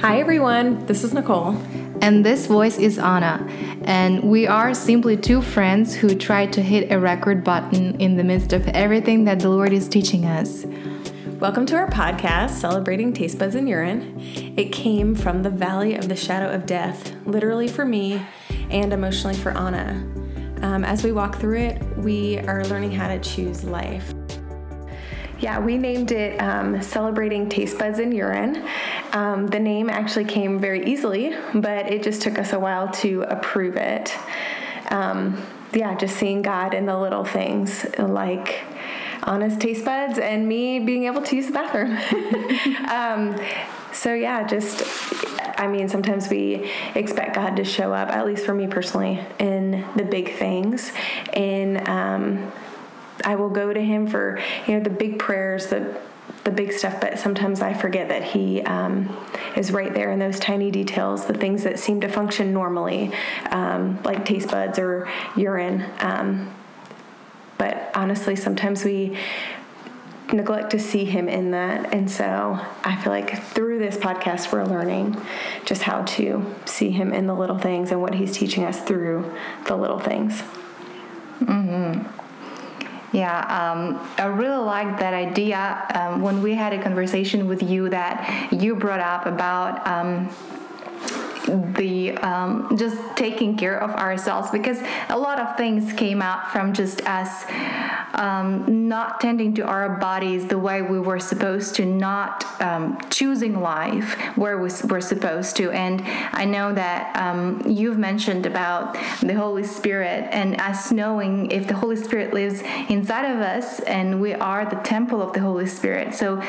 Hi, everyone. This is Nicole. And this voice is Anna. And we are simply two friends who try to hit a record button in the midst of everything that the Lord is teaching us. Welcome to our podcast, Celebrating Taste Buds and Urine. It came from the valley of the shadow of death, literally for me and emotionally for Anna. Um, as we walk through it, we are learning how to choose life. Yeah, we named it um, Celebrating Taste Buds in Urine. Um, the name actually came very easily, but it just took us a while to approve it. Um, yeah, just seeing God in the little things like honest taste buds and me being able to use the bathroom. um, so, yeah, just, I mean, sometimes we expect God to show up, at least for me personally, in the big things. In, um, I will go to Him for, you know, the big prayers, the the big stuff, but sometimes I forget that He um, is right there in those tiny details, the things that seem to function normally, um, like taste buds or urine. Um, but honestly, sometimes we neglect to see Him in that. And so I feel like through this podcast, we're learning just how to see Him in the little things and what He's teaching us through the little things. Mm-hmm. Yeah, um, I really like that idea um, when we had a conversation with you that you brought up about. Um, the um, just taking care of ourselves because a lot of things came out from just us um, not tending to our bodies the way we were supposed to, not um, choosing life where we were supposed to. And I know that um, you've mentioned about the Holy Spirit and us knowing if the Holy Spirit lives inside of us and we are the temple of the Holy Spirit. So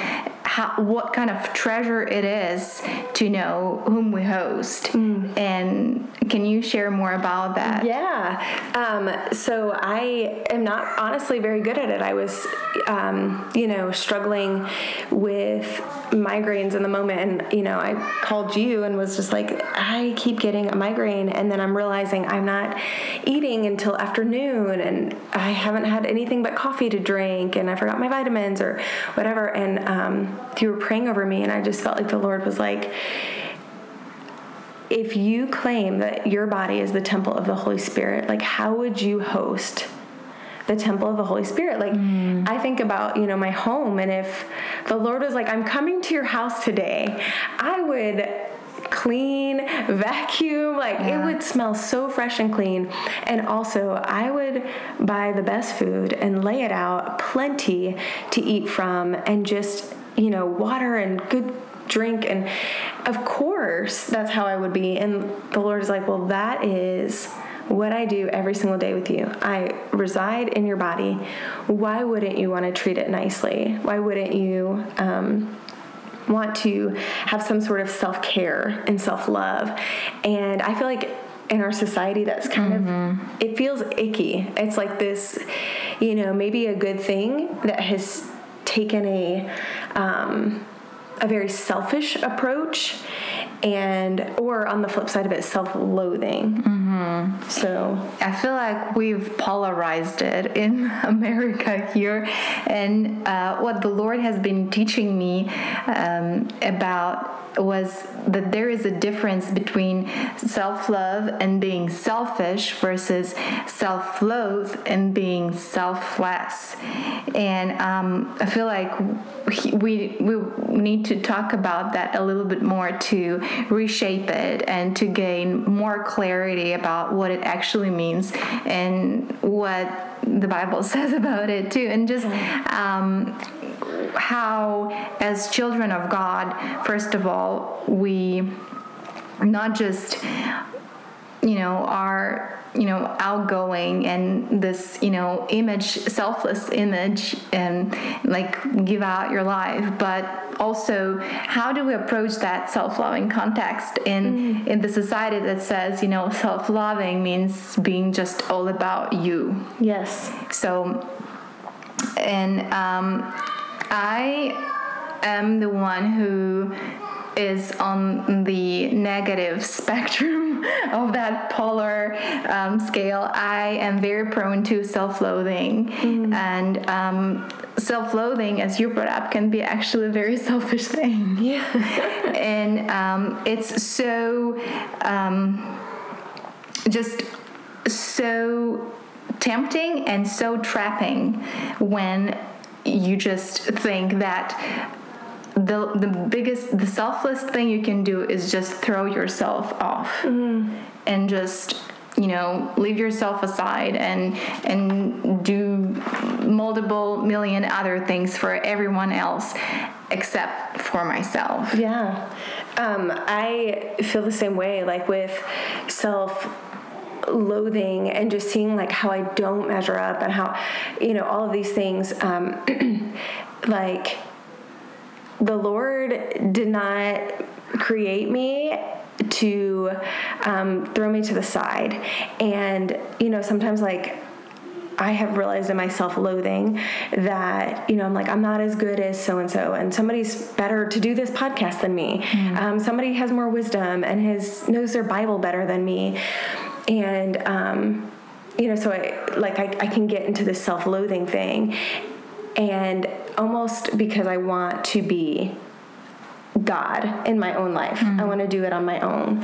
how, what kind of treasure it is to know whom we host. Mm. And can you share more about that? Yeah. Um, so I am not honestly very good at it. I was, um, you know, struggling with migraines in the moment. And, you know, I called you and was just like, I keep getting a migraine. And then I'm realizing I'm not eating until afternoon and I haven't had anything but coffee to drink and I forgot my vitamins or whatever. And, um, you were praying over me, and I just felt like the Lord was like, if you claim that your body is the temple of the Holy Spirit, like how would you host the temple of the Holy Spirit? Like mm. I think about, you know, my home and if the Lord was like, I'm coming to your house today, I would clean, vacuum, like yeah. it would smell so fresh and clean. And also, I would buy the best food and lay it out plenty to eat from and just you know, water and good drink. And of course, that's how I would be. And the Lord is like, well, that is what I do every single day with you. I reside in your body. Why wouldn't you want to treat it nicely? Why wouldn't you? Um, want to have some sort of self care and self love. And I feel like in our society, that's kind mm-hmm. of, it feels icky. It's like this, you know, maybe a good thing that has taken a um, a very selfish approach and or on the flip side of it self-loathing mm-hmm. so i feel like we've polarized it in america here and uh, what the lord has been teaching me um, about was that there is a difference between self love and being selfish versus self loathe and being selfless. And um, I feel like we, we need to talk about that a little bit more to reshape it and to gain more clarity about what it actually means and what the Bible says about it too. And just. Um, how, as children of God, first of all, we not just you know are you know outgoing and this you know image selfless image and like give out your life. But also how do we approach that self-loving context in mm. in the society that says you know self-loving means being just all about you? Yes. So and um I am the one who is on the negative spectrum of that polar um, scale, I am very prone to self-loathing, mm. and um, self-loathing, as you brought up, can be actually a very selfish thing. Yeah, and um, it's so um, just so tempting and so trapping when you just think that the the biggest the selfless thing you can do is just throw yourself off. Mm. and just you know leave yourself aside and and do multiple million other things for everyone else except for myself. Yeah. Um, i feel the same way like with self loathing and just seeing like how I don't measure up and how you know all of these things um, like the Lord did not create me to um, throw me to the side and you know sometimes like I have realized in my self loathing that, you know, I'm like, I'm not as good as so and so, and somebody's better to do this podcast than me. Mm. Um, somebody has more wisdom and has knows their Bible better than me and um, you know so i like I, I can get into this self-loathing thing and almost because i want to be god in my own life mm-hmm. i want to do it on my own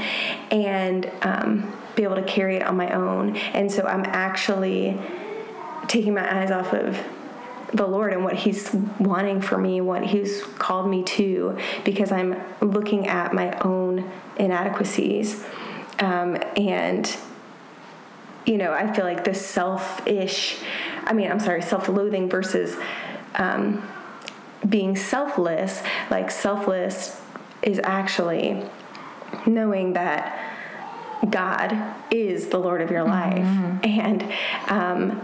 and um, be able to carry it on my own and so i'm actually taking my eyes off of the Lord and what He's wanting for me, what He's called me to, because I'm looking at my own inadequacies. Um, and you know, I feel like this selfish, I mean, I'm sorry, self loathing versus um, being selfless, like selfless is actually knowing that God is the Lord of your life. Mm-hmm. And um,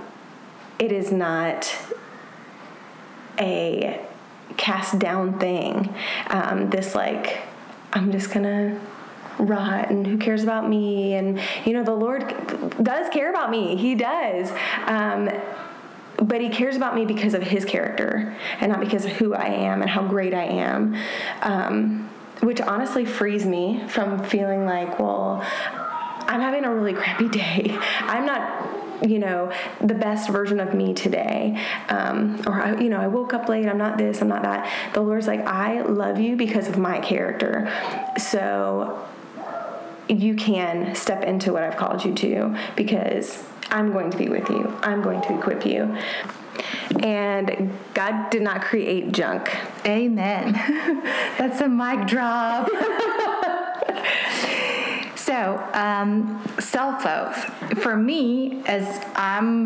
it is not a cast down thing. Um, this, like, I'm just gonna rot and who cares about me and you know the lord does care about me he does um, but he cares about me because of his character and not because of who i am and how great i am. Um, which honestly frees me from feeling like well i'm having a really crappy day. I'm not you know the best version of me today. Um, or I, you know i woke up late. I'm not this. I'm not that. The lord's like i love you because of my character. So you can step into what I've called you to because I'm going to be with you. I'm going to equip you. And God did not create junk. Amen. That's a mic drop. so, um, self oath. For me, as I'm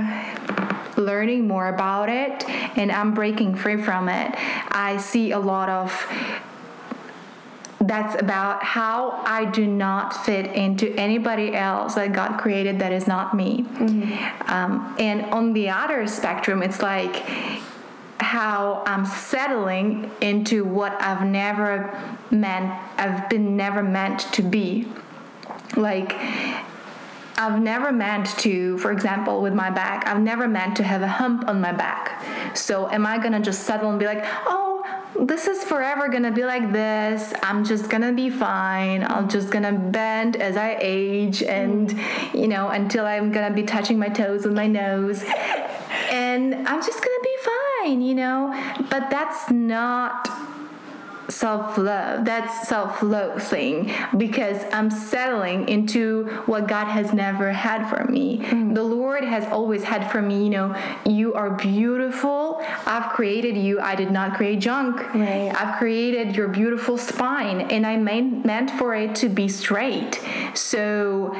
learning more about it and I'm breaking free from it, I see a lot of that's about how I do not fit into anybody else that God created that is not me. Mm-hmm. Um, and on the other spectrum, it's like how I'm settling into what I've never meant, I've been never meant to be. Like, I've never meant to, for example, with my back, I've never meant to have a hump on my back. So, am I gonna just settle and be like, oh, this is forever gonna be like this. I'm just gonna be fine. I'm just gonna bend as I age and, you know, until I'm gonna be touching my toes with my nose. And I'm just gonna be fine, you know? But that's not self love. That's self loathing because I'm settling into what God has never had for me. Mm. The Lord has always had for me, you know, you are beautiful. I've created you. I did not create junk. Right. I've created your beautiful spine and I meant, meant for it to be straight. So,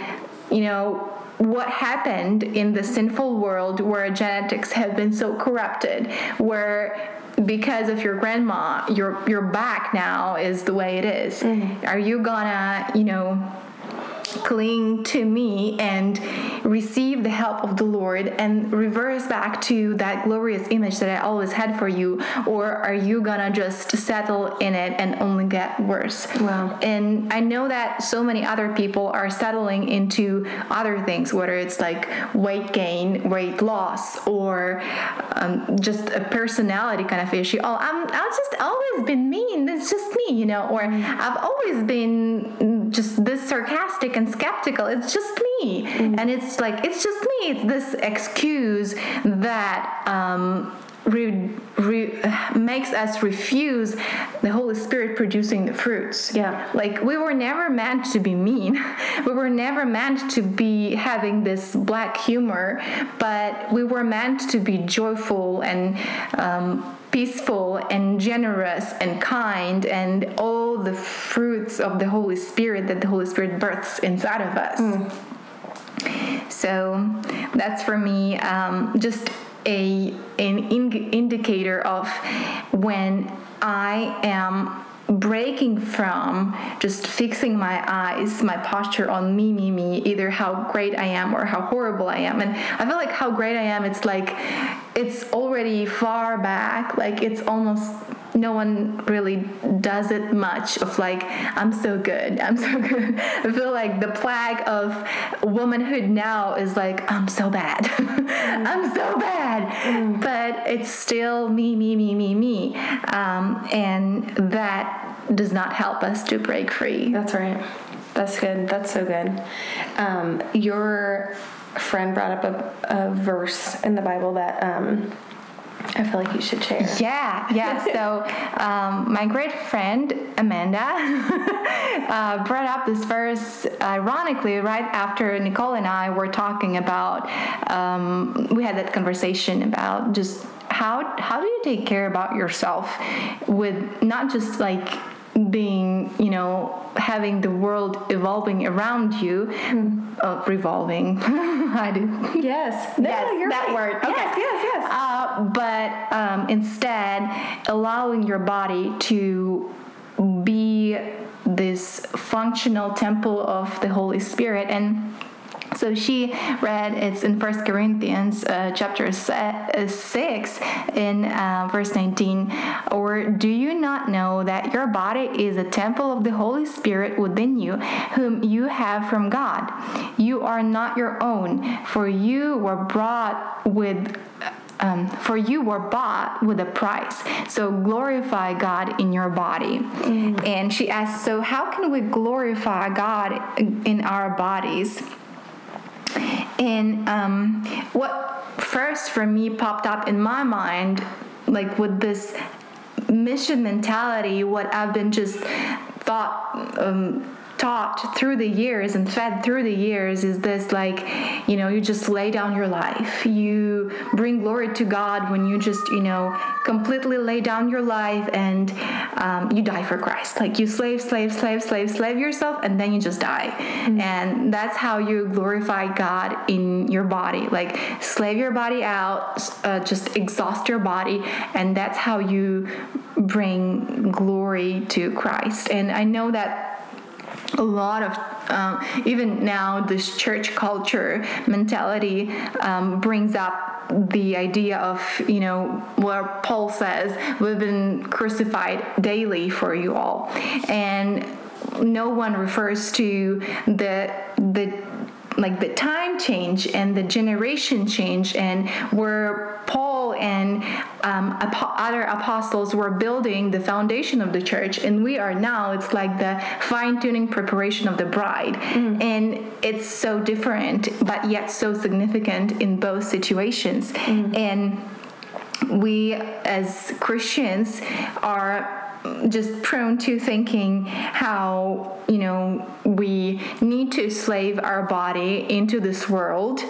you know, what happened in the sinful world where genetics have been so corrupted, where because of your grandma, your your back now is the way it is. Mm-hmm. Are you gonna, you know, cling to me and receive the help of the Lord and reverse back to that glorious image that I always had for you? Or are you gonna just settle in it and only get worse? Wow. And I know that so many other people are settling into other things, whether it's like weight gain, weight loss, or um, just a personality kind of issue. Oh, I'm I've just always been mean. It's just me, you know. Or I've always been just this sarcastic and skeptical. It's just me, mm. and it's like it's just me. It's this excuse that. Um, re, re, makes us refuse the Holy Spirit producing the fruits. Yeah. Like we were never meant to be mean. We were never meant to be having this black humor, but we were meant to be joyful and um, peaceful and generous and kind and all the fruits of the Holy Spirit that the Holy Spirit births inside of us. Mm. So that's for me um, just a an in- indicator of when I am breaking from just fixing my eyes, my posture on me, me, me, either how great I am or how horrible I am. And I feel like how great I am, it's like it's already far back, like it's almost no one really does it much of like i'm so good i'm so good. I feel like the plague of womanhood now is like i'm so bad. Mm. i'm so bad. Mm. but it's still me me me me me. Um, and that does not help us to break free. That's right. That's good. That's so good. Um, your friend brought up a, a verse in the bible that um, I feel like you should share. Yeah, yeah. so, um, my great friend Amanda uh, brought up this verse, ironically, right after Nicole and I were talking about. Um, we had that conversation about just how how do you take care about yourself with not just like being, you know, having the world evolving around you, mm. uh, revolving. I do. Yes. No, yes, that right. word. Okay. Yes, yes, yes. Uh, but um, instead, allowing your body to be this functional temple of the Holy Spirit and so she read it's in First Corinthians uh, chapter uh, six in uh, verse nineteen. Or do you not know that your body is a temple of the Holy Spirit within you, whom you have from God? You are not your own, for you were brought with. Um, for you were bought with a price. So glorify God in your body. Mm. And she asked, So, how can we glorify God in our bodies? And um, what first for me popped up in my mind, like with this mission mentality, what I've been just thought um, taught through the years and fed through the years is this like you know you just lay down your life. You bring glory to god when you just you know completely lay down your life and um, you die for christ. Like you slave slave slave slave slave yourself and then you just die. Mm-hmm. and that's how you glorify god in your body. Like slave your body out uh, just exhaust your body and that's how you bring glory to christ. And i know that a lot of um, even now this church culture mentality um, brings up the idea of you know where paul says we've been crucified daily for you all. And no one refers to the the like the time change and the generation change and where Paul and um, other apostles were building the foundation of the church, and we are now. It's like the fine tuning preparation of the bride, mm. and it's so different, but yet so significant in both situations. Mm. And we as Christians are just prone to thinking how you know we need to slave our body into this world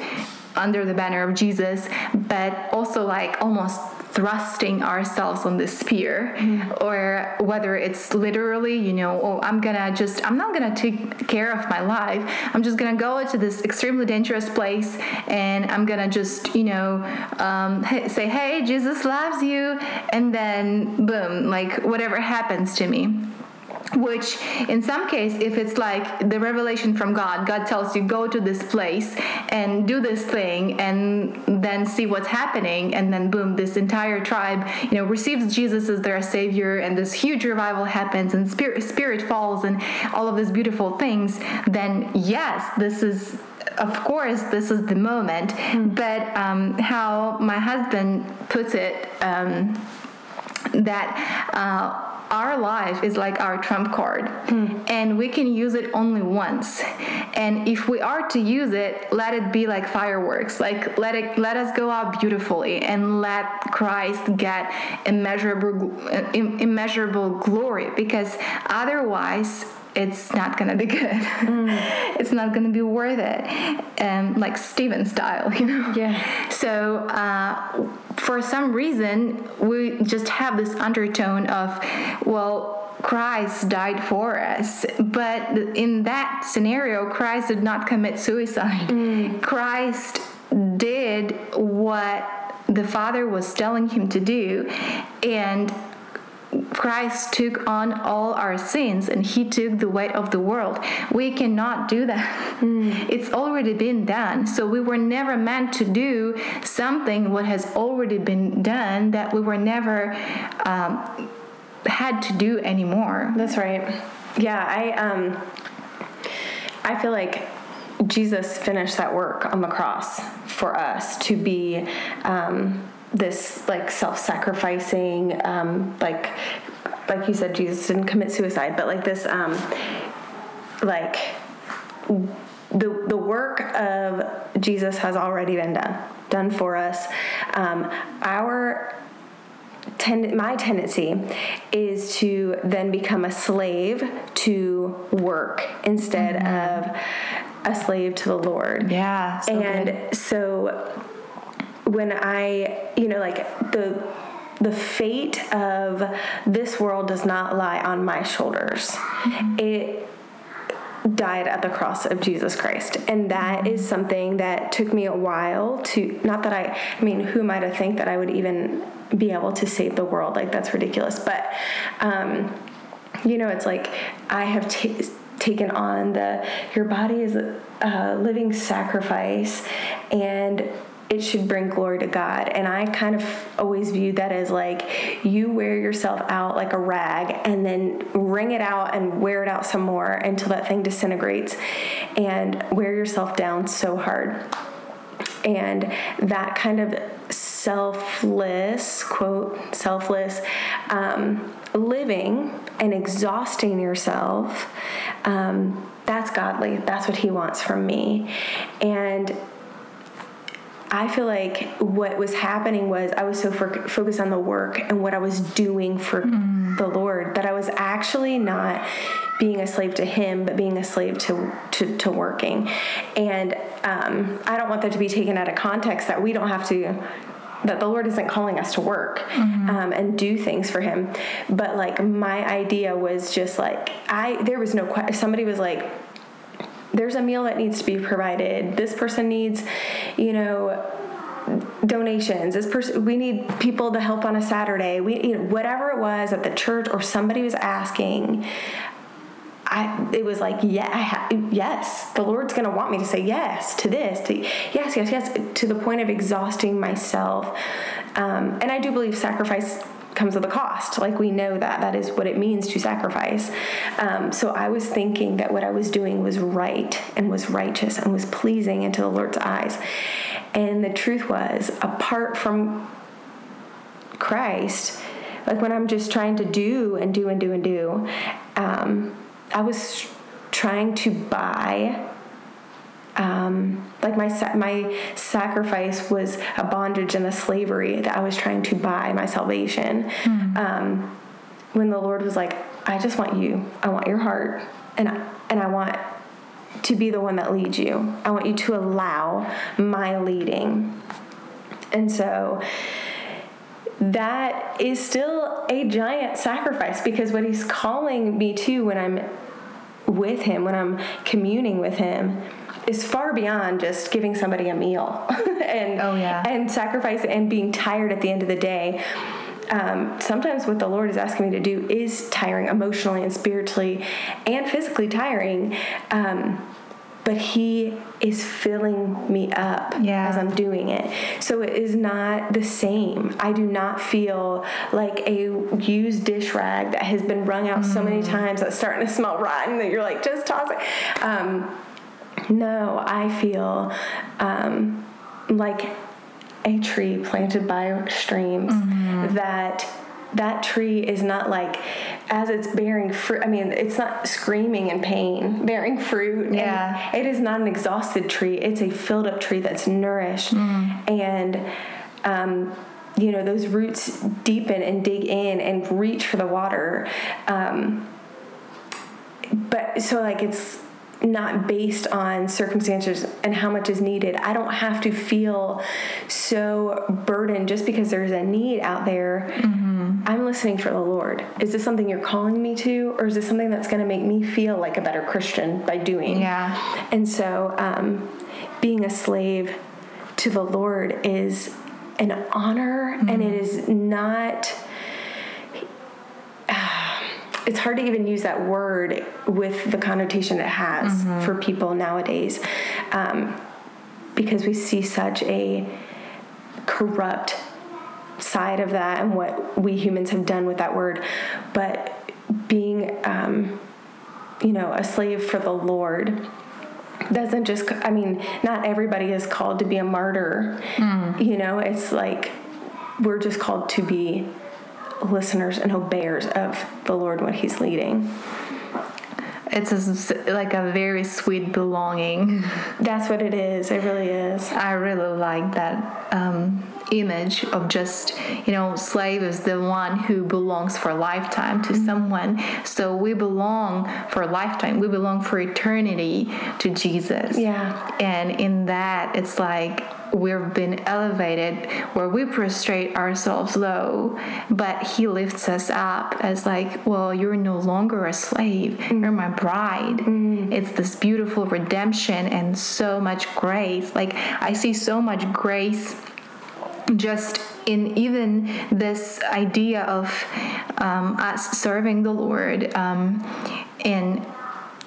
under the banner of Jesus, but also like almost thrusting ourselves on the spear mm-hmm. or whether it's literally you know oh i'm gonna just i'm not gonna take care of my life. I'm just gonna go into this extremely dangerous place and i'm gonna just you know um, say hey jesus loves you. And then boom like whatever happens to me which in some case if it's like the revelation from god god tells you go to this place and do this thing and then see what's happening and then boom this entire tribe you know receives jesus as their savior and this huge revival happens and spirit spirit falls and all of these beautiful things then yes this is of course this is the moment mm. but um, how my husband puts it um, that uh, our life is like our trump card hmm. and we can use it only once. And if we are to use it let it be like fireworks. Like let it let us go out beautifully and let christ get immeasurable immeasurable glory because otherwise it's not gonna be good. Mm. it's not gonna be worth it, um, like Stephen style, you know. Yeah. So uh, for some reason, we just have this undertone of, well, Christ died for us. But in that scenario, Christ did not commit suicide. Mm. Christ did what the Father was telling him to do. And Christ took on all our sins and he took the weight of the world. We cannot do that. Mm. It's already been done. So we were never meant to do something what has already been done that we were never um, had to do anymore. That's right. Yeah, I um I feel like Jesus finished that work on the cross for us to be um this like self-sacrificing um like like you said jesus didn't commit suicide but like this um like the the work of jesus has already been done done for us um our Tend, my tendency is to then become a slave to work instead mm-hmm. of a slave to the Lord. Yeah. So and good. so when I, you know, like the the fate of this world does not lie on my shoulders. Mm-hmm. It died at the cross of Jesus Christ. And that mm-hmm. is something that took me a while to not that I I mean, who am I to think that I would even be able to save the world? Like that's ridiculous. But um you know, it's like I have t- taken on the your body is a living sacrifice and it should bring glory to God. And I kind of always view that as like you wear yourself out like a rag and then wring it out and wear it out some more until that thing disintegrates and wear yourself down so hard. And that kind of selfless, quote, selfless um, living and exhausting yourself, um, that's godly. That's what He wants from me. And I feel like what was happening was I was so for, focused on the work and what I was doing for mm. the Lord that I was actually not being a slave to Him, but being a slave to to, to working. And um, I don't want that to be taken out of context that we don't have to that the Lord isn't calling us to work mm-hmm. um, and do things for Him. But like my idea was just like I there was no question. Somebody was like, there's a meal that needs to be provided. This person needs, you know, donations. This person, we need people to help on a Saturday. We, you know, whatever it was at the church or somebody was asking. I, it was like, yeah, ha- yes, the Lord's going to want me to say yes to this, to yes, yes, yes, to the point of exhausting myself. Um, and I do believe sacrifice comes with a cost. Like we know that that is what it means to sacrifice. Um, so I was thinking that what I was doing was right and was righteous and was pleasing into the Lord's eyes. And the truth was, apart from Christ, like when I'm just trying to do and do and do and do, um, I was trying to buy um, like my my sacrifice was a bondage and a slavery that I was trying to buy my salvation. Mm-hmm. Um, when the Lord was like, "I just want you. I want your heart, and I, and I want to be the one that leads you. I want you to allow my leading." And so that is still a giant sacrifice because what he's calling me to when I'm with him, when I'm communing with him, is far beyond just giving somebody a meal and oh, yeah. and sacrifice and being tired at the end of the day. Um, sometimes what the Lord is asking me to do is tiring emotionally and spiritually and physically tiring. Um, but He is filling me up yeah. as I'm doing it. So it is not the same. I do not feel like a used dish rag that has been wrung out mm. so many mm. times that's starting to smell rotten that you're like, just toss it. Um, no, I feel um, like a tree planted by streams mm-hmm. that that tree is not like as it's bearing fruit i mean it's not screaming in pain bearing fruit. Yeah. and it is not an exhausted tree. It's a filled up tree that's nourished. And um, you know those roots deepen and dig in and reach for the water. Um, but so like it's not based on circumstances and how much is needed. I don't have to feel so burdened just because there's a need out there. I'm listening for the Lord. Is this something you're calling me to, or is this something that's going to make me feel like a better Christian by doing? Yeah. And so, um, being a slave to the Lord is an honor, and it is not it's hard to even use that word with the connotation it has for people nowadays um, because we see such a corrupt side of that and what we humans have done with that word. But being um, you know a slave for the lord doesn't just i mean not everybody is called to be a martyr. You know it's like we're just called to be listeners and obeyers of the Lord when He's leading. It's a, like a very sweet belonging. That's what it is. It really is. I really like that um, image of just, you know, slave is the one who belongs for a lifetime to mm-hmm. someone. So we belong for a lifetime. We belong for eternity to Jesus. Yeah. And in that, it's like we've been elevated where we prostrate ourselves low, but He lifts us up as like, well, you're no longer a slave. Mm-hmm. You're my bride. Mm-hmm. It's this beautiful redemption and so much grace. Like I see so much grace just in even this idea of um, us serving the Lord um, and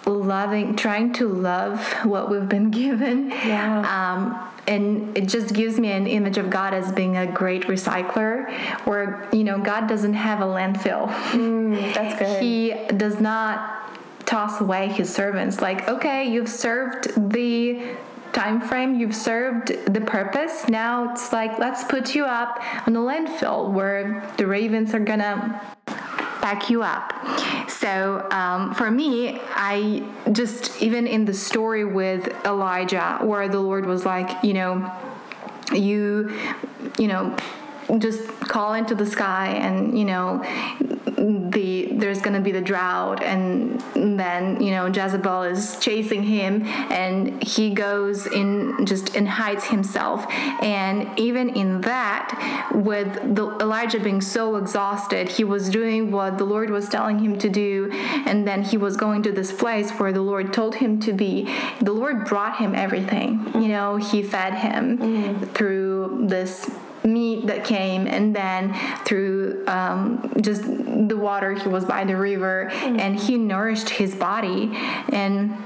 loving, trying to love what we've been given. Yeah. Um, and it just gives me an image of God as being a great recycler, where you know God doesn't have a landfill. That's good. He does not toss away his servants. Like, okay, you've served the time frame, you've served the purpose. Now it's like let's put you up on the landfill where the ravens are gonna back you up. So um, for me, I just even in the story with Elijah, where the Lord was like, you know, you, you know, just call into the sky and you know the there's to be the drought and then you know Jezebel is chasing him and he goes in just and hides himself. And even in that with the Elijah being so exhausted he was doing what the Lord was telling him to do. And then he was going to this place where the Lord told him to be. The Lord brought him everything. You know he fed him mm. through this meat that came and then through um, just the water he was by the river and he nourished his body and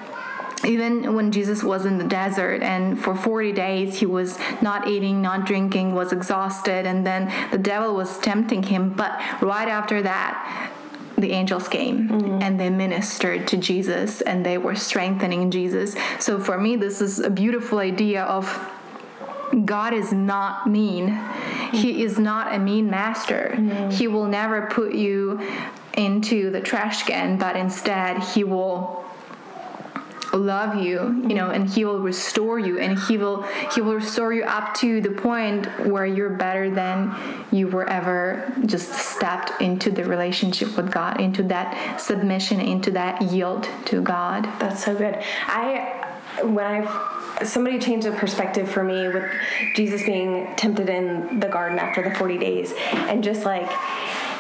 even when Jesus was in the desert and for 40 days he was not eating, not drinking, was exhausted, and then the devil was tempting him. But right after that, the angels came and they ministered to Jesus and they were strengthening Jesus. So for me, this is a beautiful idea of God is not mean. He is not a mean master. Mm. He will never put you into the trash can, but instead, He will love you you know and he will restore you and he will he will restore you up to the point where you're better than you were ever just stepped into the relationship with god into that submission into that yield to god That's so good. I when I somebody changed the perspective for me with Jesus being tempted in the garden after the 40 days and just like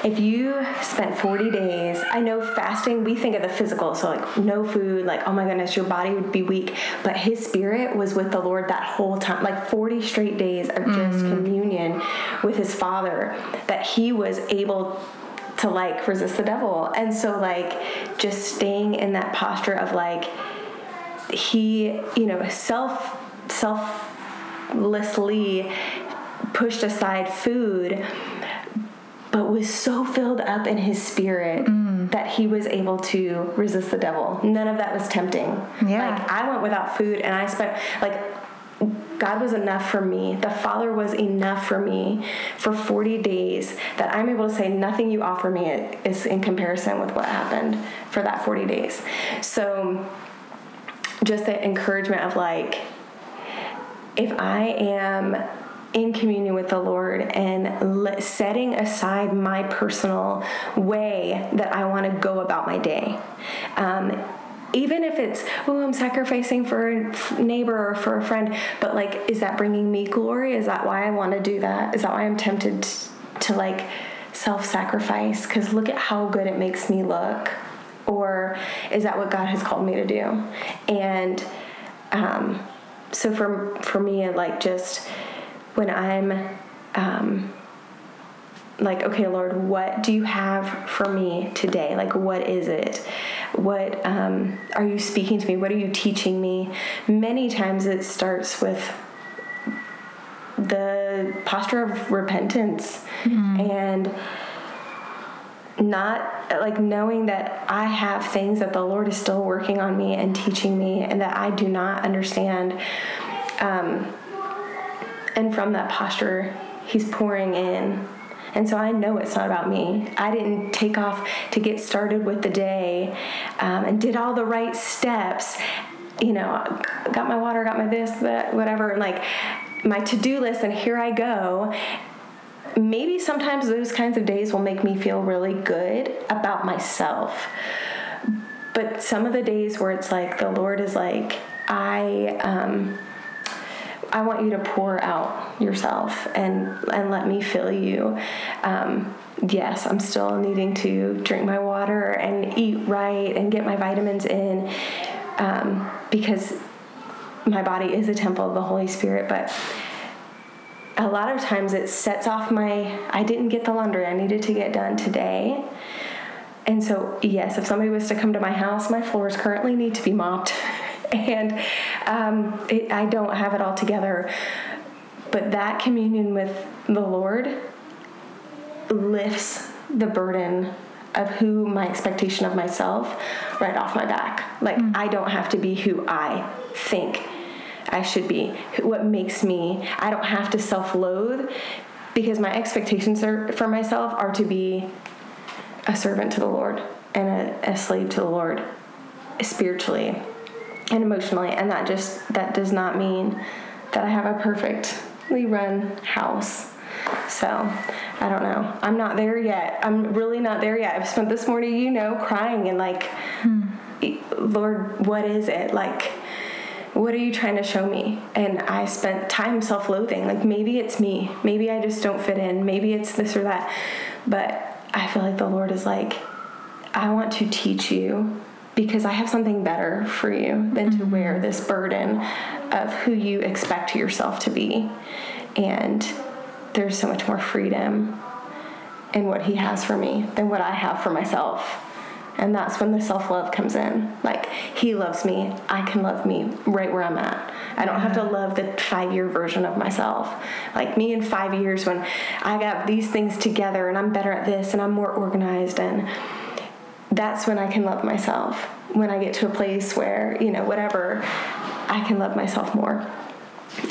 if you spent 40 days, I know fasting, we think of the physical, so like no food, like oh my goodness, your body would be weak. But his spirit was with the Lord that whole time, like 40 straight days of just mm. communion with his father, that he was able to like resist the devil. And so like just staying in that posture of like he, you know, self selflessly pushed aside food but was so filled up in his spirit mm. that he was able to resist the devil. None of that was tempting. Yeah. Like I went without food and I spent like God was enough for me. The Father was enough for me for 40 days that I'm able to say nothing you offer me is in comparison with what happened for that 40 days. So just the encouragement of like, if I am in communion with the Lord and setting aside my personal way that I want to go about my day. Um, even if it's oh i'm sacrificing for a neighbor or for a friend but like is that bringing me glory? Is that why i want to do that? Is that why i'm tempted to, to like self-sacrifice? Because look at how good it makes me look or is that what god has called me to do and um, so for for me like just when I'm um, like, okay, Lord, what do you have for me today? Like, what is it? What um, are you speaking to me? What are you teaching me? Many times it starts with the posture of repentance mm-hmm. and not like knowing that I have things that the Lord is still working on me and teaching me and that I do not understand. Um, and from that posture, He's pouring in. And so I know it's not about me. I didn't take off to get started with the day um, and did all the right steps. You know, got my water, got my this, that, whatever, and like my to do list, and here I go. Maybe sometimes those kinds of days will make me feel really good about myself. But some of the days where it's like the Lord is like, I, um, I want you to pour out yourself and and let me fill you. Um, yes, I'm still needing to drink my water and eat right and get my vitamins in um, because my body is a temple of the Holy Spirit, but a lot of times it sets off my I didn't get the laundry I needed to get done today. And so, yes, if somebody was to come to my house, my floors currently need to be mopped. and um, it, I don't have it all together. But that communion with the Lord lifts the burden of who my expectation of myself right off my back. Like, mm. I don't have to be who I think I should be, what makes me, I don't have to self loathe because my expectations are, for myself are to be a servant to the Lord and a, a slave to the Lord spiritually and emotionally. And that just that does not mean that i have a perfectly run house. So i don't know. I'm not there yet. I'm really not there yet. I've spent this morning you know crying and like hmm. lord what is it? Like what are you trying to show me and i spent time self-loathing like maybe it's me maybe i just don't fit in maybe it's this or that but i feel like the lord is like i want to teach you because I have something better for you than to wear mm-hmm. this burden of who you expect yourself to be. And there's so much more freedom in what He has for me than what I have for myself. And that's when the self love comes in. Like, He loves me, I can love me right where I'm at. I don't have to mm-hmm. love the five year version of myself. Like, me in five years when I got these things together and I'm better at this and I'm more organized and that's when I can love myself. When I get to a place where, you know, whatever, I can love myself more.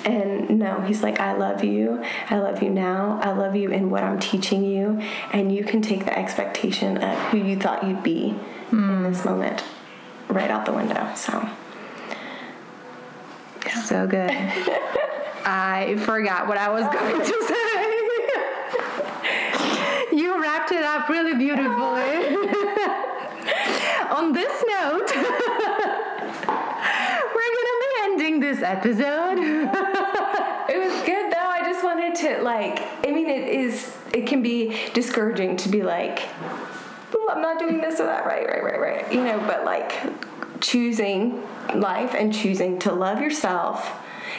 And no, he's like, I love you. I love you now. I love you in what I'm teaching you. And you can take the expectation of who you thought you'd be mm. in this moment right out the window. So, yeah. so good. I forgot what I was going to say. you wrapped it up really beautifully. on this note, this episode. it was good though. I just wanted to like. I mean, it is. It can be discouraging to be like, "Oh, I'm not doing this or that." Right, right, right, right. You know, but like choosing life and choosing to love yourself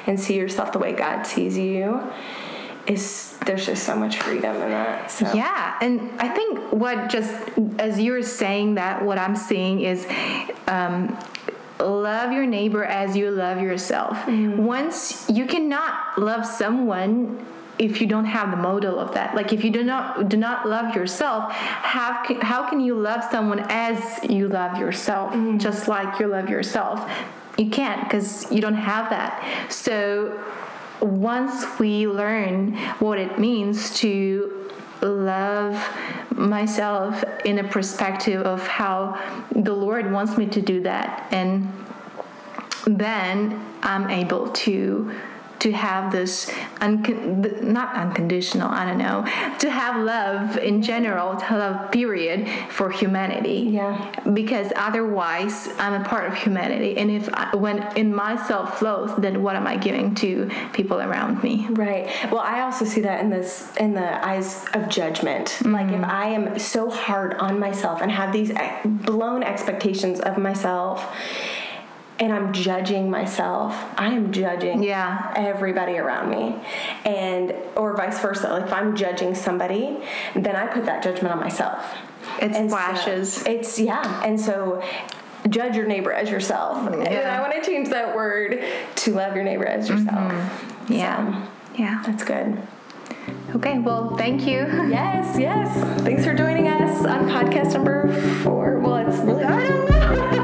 and see yourself the way God sees you is there's just so much freedom in that. So. Yeah, and I think what just as you're saying that, what I'm seeing is. Um, love your neighbor as you love yourself. Mm. Once you cannot love someone if you don't have the model of that like if you do not do not love yourself how can, how can you love someone as you love yourself mm. just like you love yourself you can't because you don't have that so once we learn what it means to love myself in a perspective of how the Lord wants me to do that, and then I'm able to to have this uncon- not unconditional i don't know to have love in general to love period for humanity Yeah. because otherwise i'm a part of humanity and if I, when in myself flows then what am i giving to people around me Right. Well, I also see that in this in the eyes of judgment. Like if mm-hmm. I am so hard on myself and have these eh, blown expectations of myself and I'm judging myself, I am judging Yeah. everybody around me. And or vice versa. Like if I'm judging somebody, then I put that judgment on myself. It And so it's yeah. And so judge your neighbor as yourself. And I want to change that word to love your neighbor as yourself. Mm-hmm. yeah yeah That's good. okay well thank you Yes, yes. Thanks for joining us on podcast number four. Well, it's